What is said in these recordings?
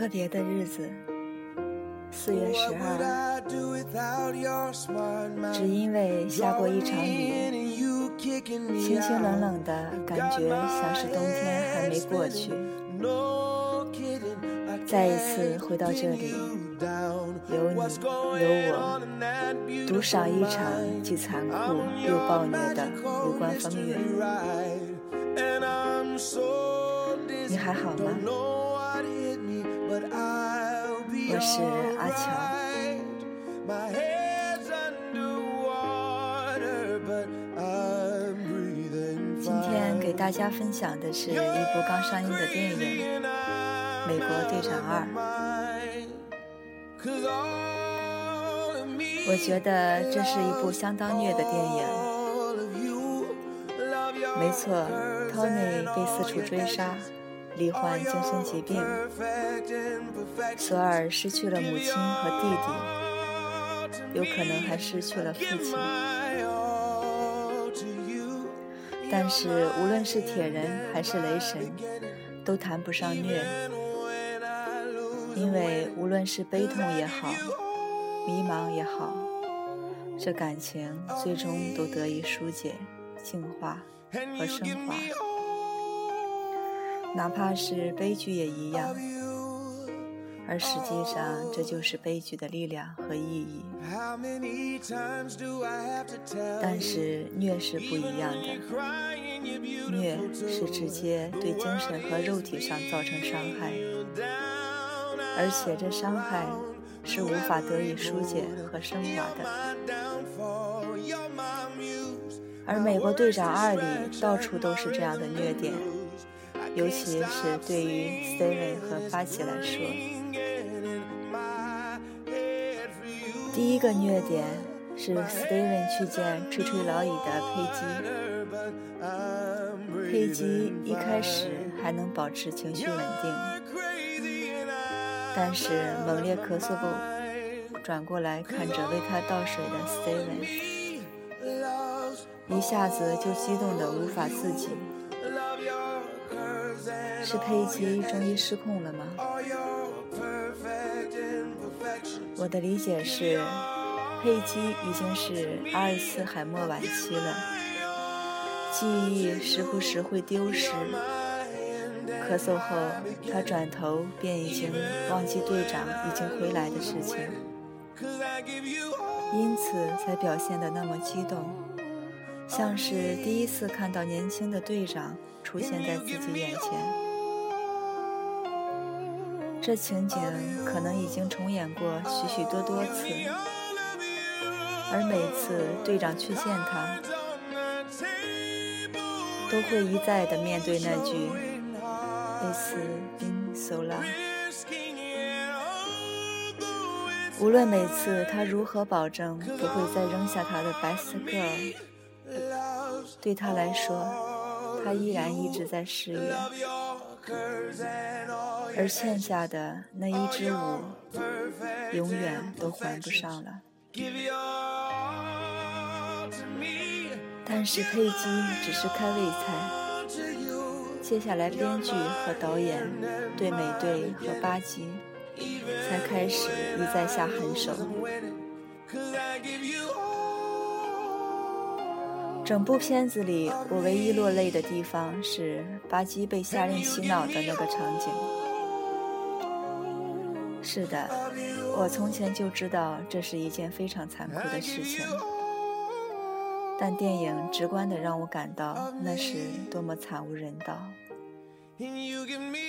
特别的日子，四月十二，只因为下过一场雨，清清冷冷的感觉，像是冬天还没过去。再一次回到这里，有你有我，独赏一场既残酷又暴虐的无关风月。你还好吗？我是阿乔。今天给大家分享的是一部刚上映的电影。美国队长二，我觉得这是一部相当虐的电影。没错，Tony 被四处追杀，罹患精神疾病，索尔失去了母亲和弟弟，有可能还失去了父亲。但是无论是铁人还是雷神，都谈不上虐。因为无论是悲痛也好，迷茫也好，这感情最终都得以疏解、净化和升华。哪怕是悲剧也一样，而实际上这就是悲剧的力量和意义。但是虐是不一样的，虐是直接对精神和肉体上造成伤害。而且这伤害是无法得以疏解和升华的。而《美国队长二》里到处都是这样的虐点，尤其是对于 Steven 和发起来说。第一个虐点是 Steven 去见垂垂老矣的佩姬，佩姬一开始还能保持情绪稳定。但是猛烈咳嗽后，转过来看着为他倒水的 Steven，一下子就激动得无法自己。是佩姬终于失控了吗？我的理解是，佩姬已经是阿尔茨海默晚期了，记忆时不时会丢失。咳嗽后，他转头便已经忘记队长已经回来的事情，因此才表现得那么激动，像是第一次看到年轻的队长出现在自己眼前。这情景可能已经重演过许许多多次，而每次队长去见他，都会一再地面对那句。It's been so long。无论每次他如何保证不会再扔下他的 best girl，对他来说，他依然一直在试验，而欠下的那一支舞，永远都还不上了。但是佩姬只是开胃菜。接下来，编剧和导演对美队和巴基才开始一再下狠手。整部片子里，我唯一落泪的地方是巴基被下令洗脑的那个场景。是的，我从前就知道这是一件非常残酷的事情，但电影直观地让我感到那是多么惨无人道。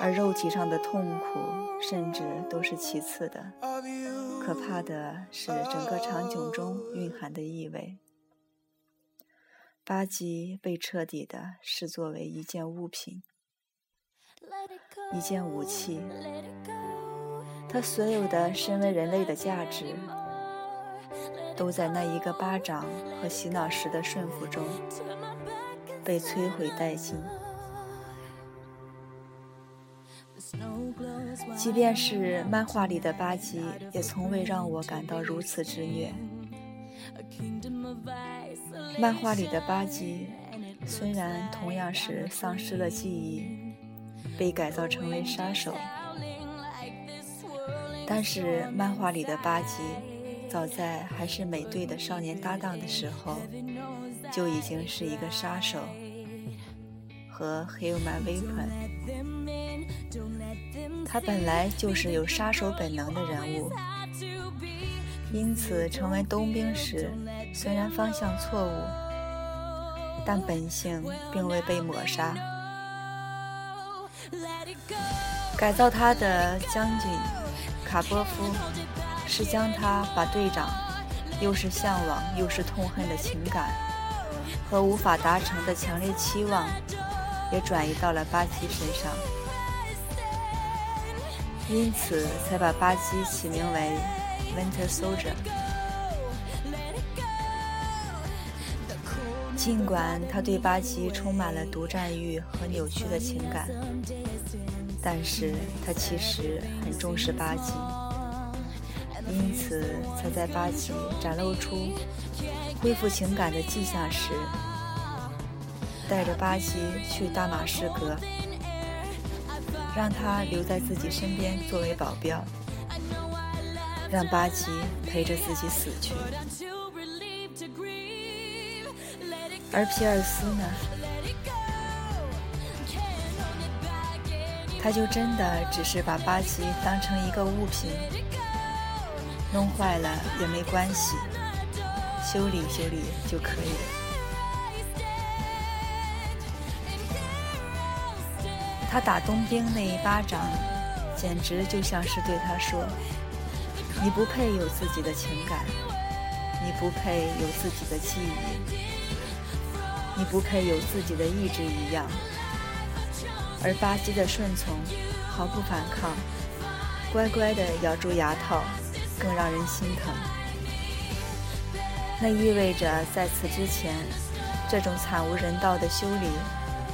而肉体上的痛苦，甚至都是其次的。可怕的是整个场景中蕴含的意味。巴基被彻底的视作为一件物品，一件武器。他所有的身为人类的价值，都在那一个巴掌和洗脑时的顺服中被摧毁殆尽。即便是漫画里的巴基，也从未让我感到如此之虐。漫画里的巴基虽然同样是丧失了记忆，被改造成为杀手，但是漫画里的巴基，早在还是美队的少年搭档的时候，就已经是一个杀手和 Human Weapon。他本来就是有杀手本能的人物，因此成为冬兵时，虽然方向错误，但本性并未被抹杀。改造他的将军。卡波夫是将他把队长又是向往又是痛恨的情感和无法达成的强烈期望，也转移到了巴基身上，因此才把巴基起名为 Winter Soldier。尽管他对巴基充满了独占欲和扭曲的情感。但是他其实很重视巴基，因此才在巴基展露出恢复情感的迹象时，带着巴基去大马士革，让他留在自己身边作为保镖，让巴基陪着自己死去。而皮尔斯呢？他就真的只是把巴基当成一个物品，弄坏了也没关系，修理修理就可以了。他打冬兵那一巴掌，简直就像是对他说：“你不配有自己的情感，你不配有自己的记忆，你不配有自己的意志一样。”而巴基的顺从，毫不反抗，乖乖地咬住牙套，更让人心疼。那意味着，在此之前，这种惨无人道的修理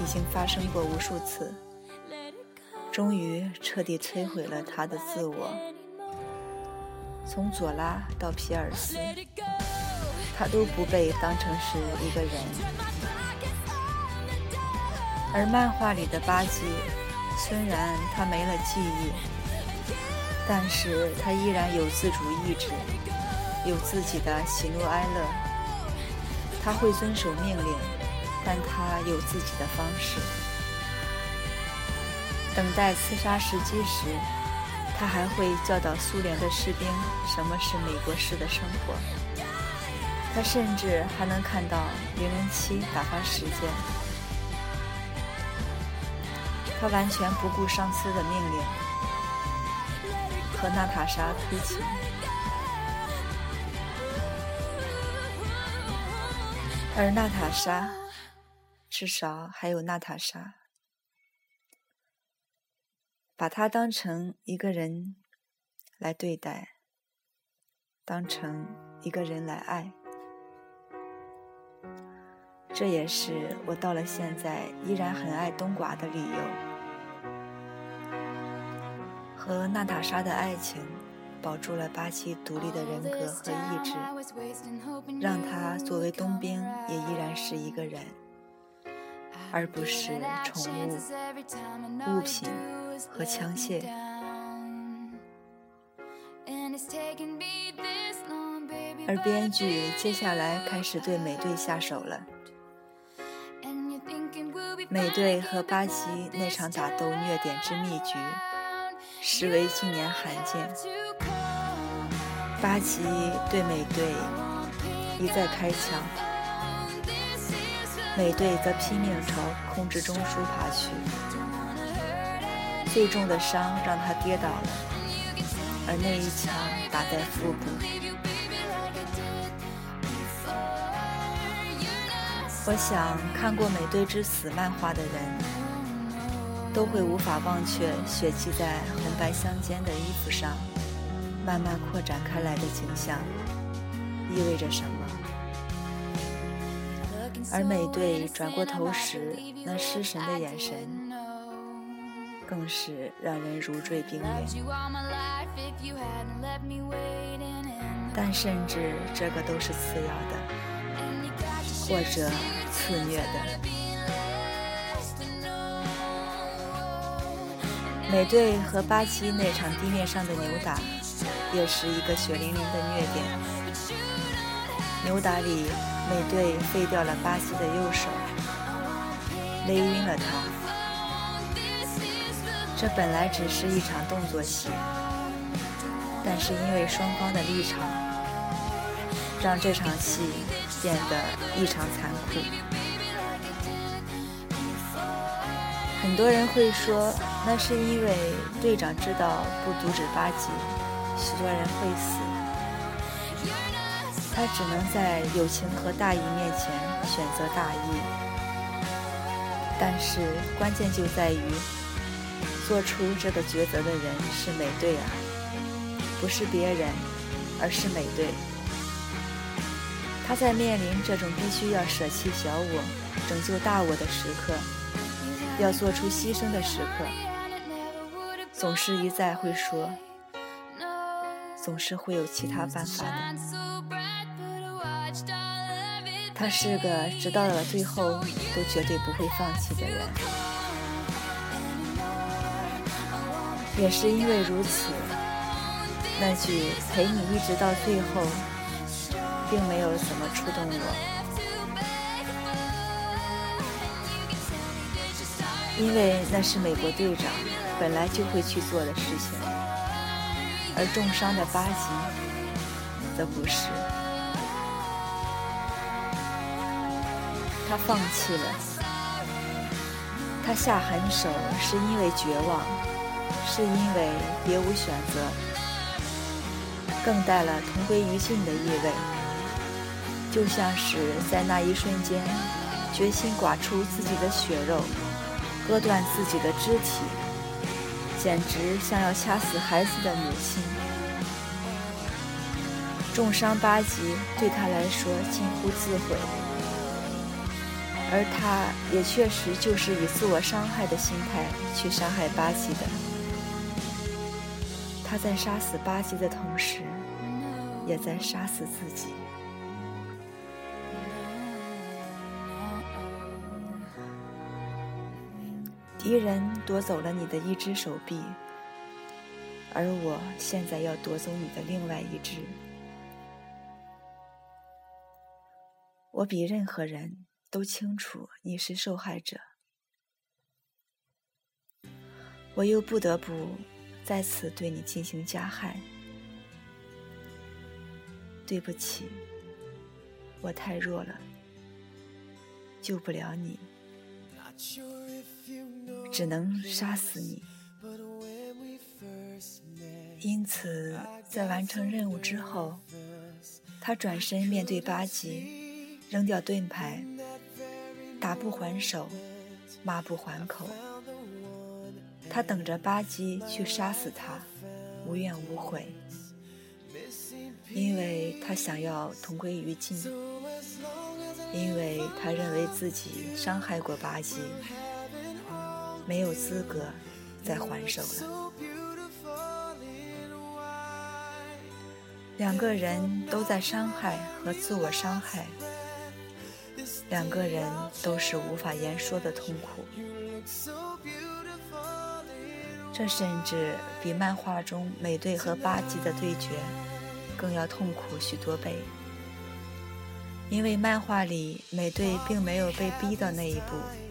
已经发生过无数次，终于彻底摧毁了他的自我。从佐拉到皮尔斯，他都不被当成是一个人。而漫画里的巴基，虽然他没了记忆，但是他依然有自主意志，有自己的喜怒哀乐。他会遵守命令，但他有自己的方式。等待刺杀时机时，他还会教导苏联的士兵什么是美国式的生活。他甚至还能看到零零七打发时间。他完全不顾上司的命令，和娜塔莎偷情，而娜塔莎，至少还有娜塔莎，把他当成一个人来对待，当成一个人来爱，这也是我到了现在依然很爱冬寡的理由。和娜塔莎的爱情，保住了巴基独立的人格和意志，让他作为冬兵也依然是一个人，而不是宠物、物品和枪械。而编剧接下来开始对美队下手了。美队和巴基那场打斗虐点之秘局。实为近年罕见。巴基对美队一再开枪，美队则拼命朝控制中枢爬去。最重的伤让他跌倒了，而那一枪打在腹部。我想看过《美队之死》漫画的人。都会无法忘却血迹在红白相间的衣服上慢慢扩展开来的景象，意味着什么？而美队转过头时那失神的眼神，更是让人如坠冰渊。但甚至这个都是次要的，或者次虐的。美队和巴基那场地面上的扭打，也是一个血淋淋的虐点。扭打里，美队废掉了巴西的右手，勒晕了他。这本来只是一场动作戏，但是因为双方的立场，让这场戏变得异常残酷。很多人会说，那是因为队长知道不阻止巴基，许多人会死。他只能在友情和大义面前选择大义。但是关键就在于，做出这个抉择的人是美队啊，不是别人，而是美队。他在面临这种必须要舍弃小我，拯救大我的时刻。要做出牺牲的时刻，总是一再会说，总是会有其他办法的。他是个直到了最后都绝对不会放弃的人，也是因为如此，那句陪你一直到最后，并没有怎么触动我。因为那是美国队长本来就会去做的事情，而重伤的巴基则不是。他放弃了，他下狠手是因为绝望，是因为别无选择，更带了同归于尽的意味，就像是在那一瞬间，决心刮出自己的血肉。割断自己的肢体，简直像要掐死孩子的母亲。重伤巴吉对他来说近乎自毁，而他也确实就是以自我伤害的心态去伤害巴吉的。他在杀死巴吉的同时，也在杀死自己。敌人夺走了你的一只手臂，而我现在要夺走你的另外一只。我比任何人都清楚你是受害者，我又不得不再次对你进行加害。对不起，我太弱了，救不了你。只能杀死你。因此，在完成任务之后，他转身面对巴基，扔掉盾牌，打不还手，骂不还口。他等着巴基去杀死他，无怨无悔，因为他想要同归于尽，因为他认为自己伤害过巴基。没有资格再还手了。两个人都在伤害和自我伤害，两个人都是无法言说的痛苦。这甚至比漫画中美队和巴基的对决更要痛苦许多倍，因为漫画里美队并没有被逼到那一步。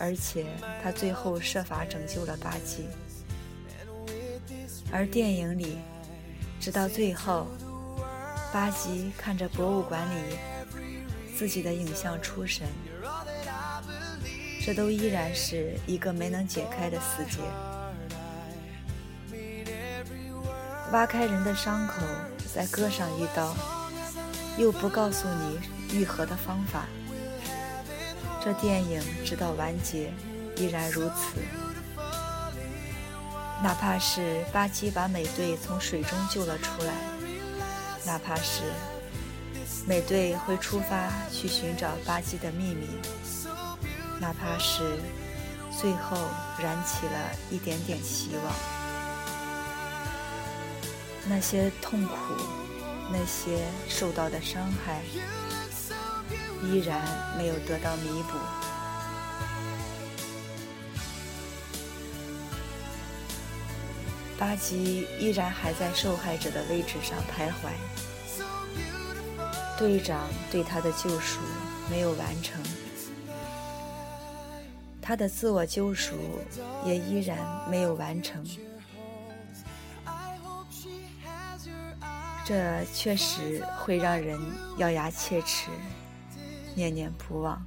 而且他最后设法拯救了巴基，而电影里，直到最后，巴基看着博物馆里自己的影像出神，这都依然是一个没能解开的死结。挖开人的伤口，再割上一刀，又不告诉你愈合的方法。这电影直到完结依然如此，哪怕是巴基把美队从水中救了出来，哪怕是美队会出发去寻找巴基的秘密，哪怕是最后燃起了一点点希望，那些痛苦，那些受到的伤害。依然没有得到弥补。巴基依然还在受害者的位置上徘徊，队长对他的救赎没有完成，他的自我救赎也依然没有完成。这确实会让人咬牙切齿、念念不忘，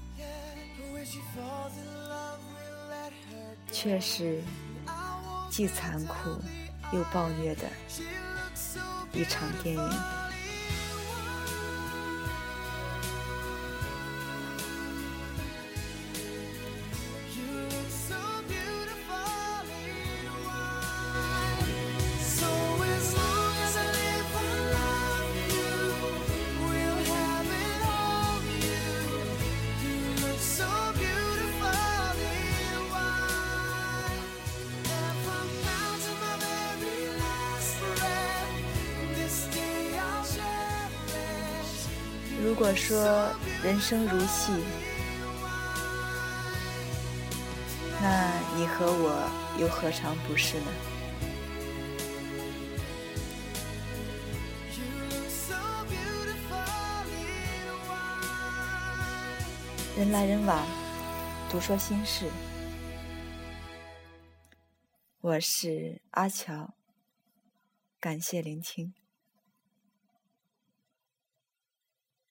却是既残酷又暴虐的一场电影。如果说人生如戏，那你和我又何尝不是呢？人来人往，独说心事。我是阿乔，感谢聆听。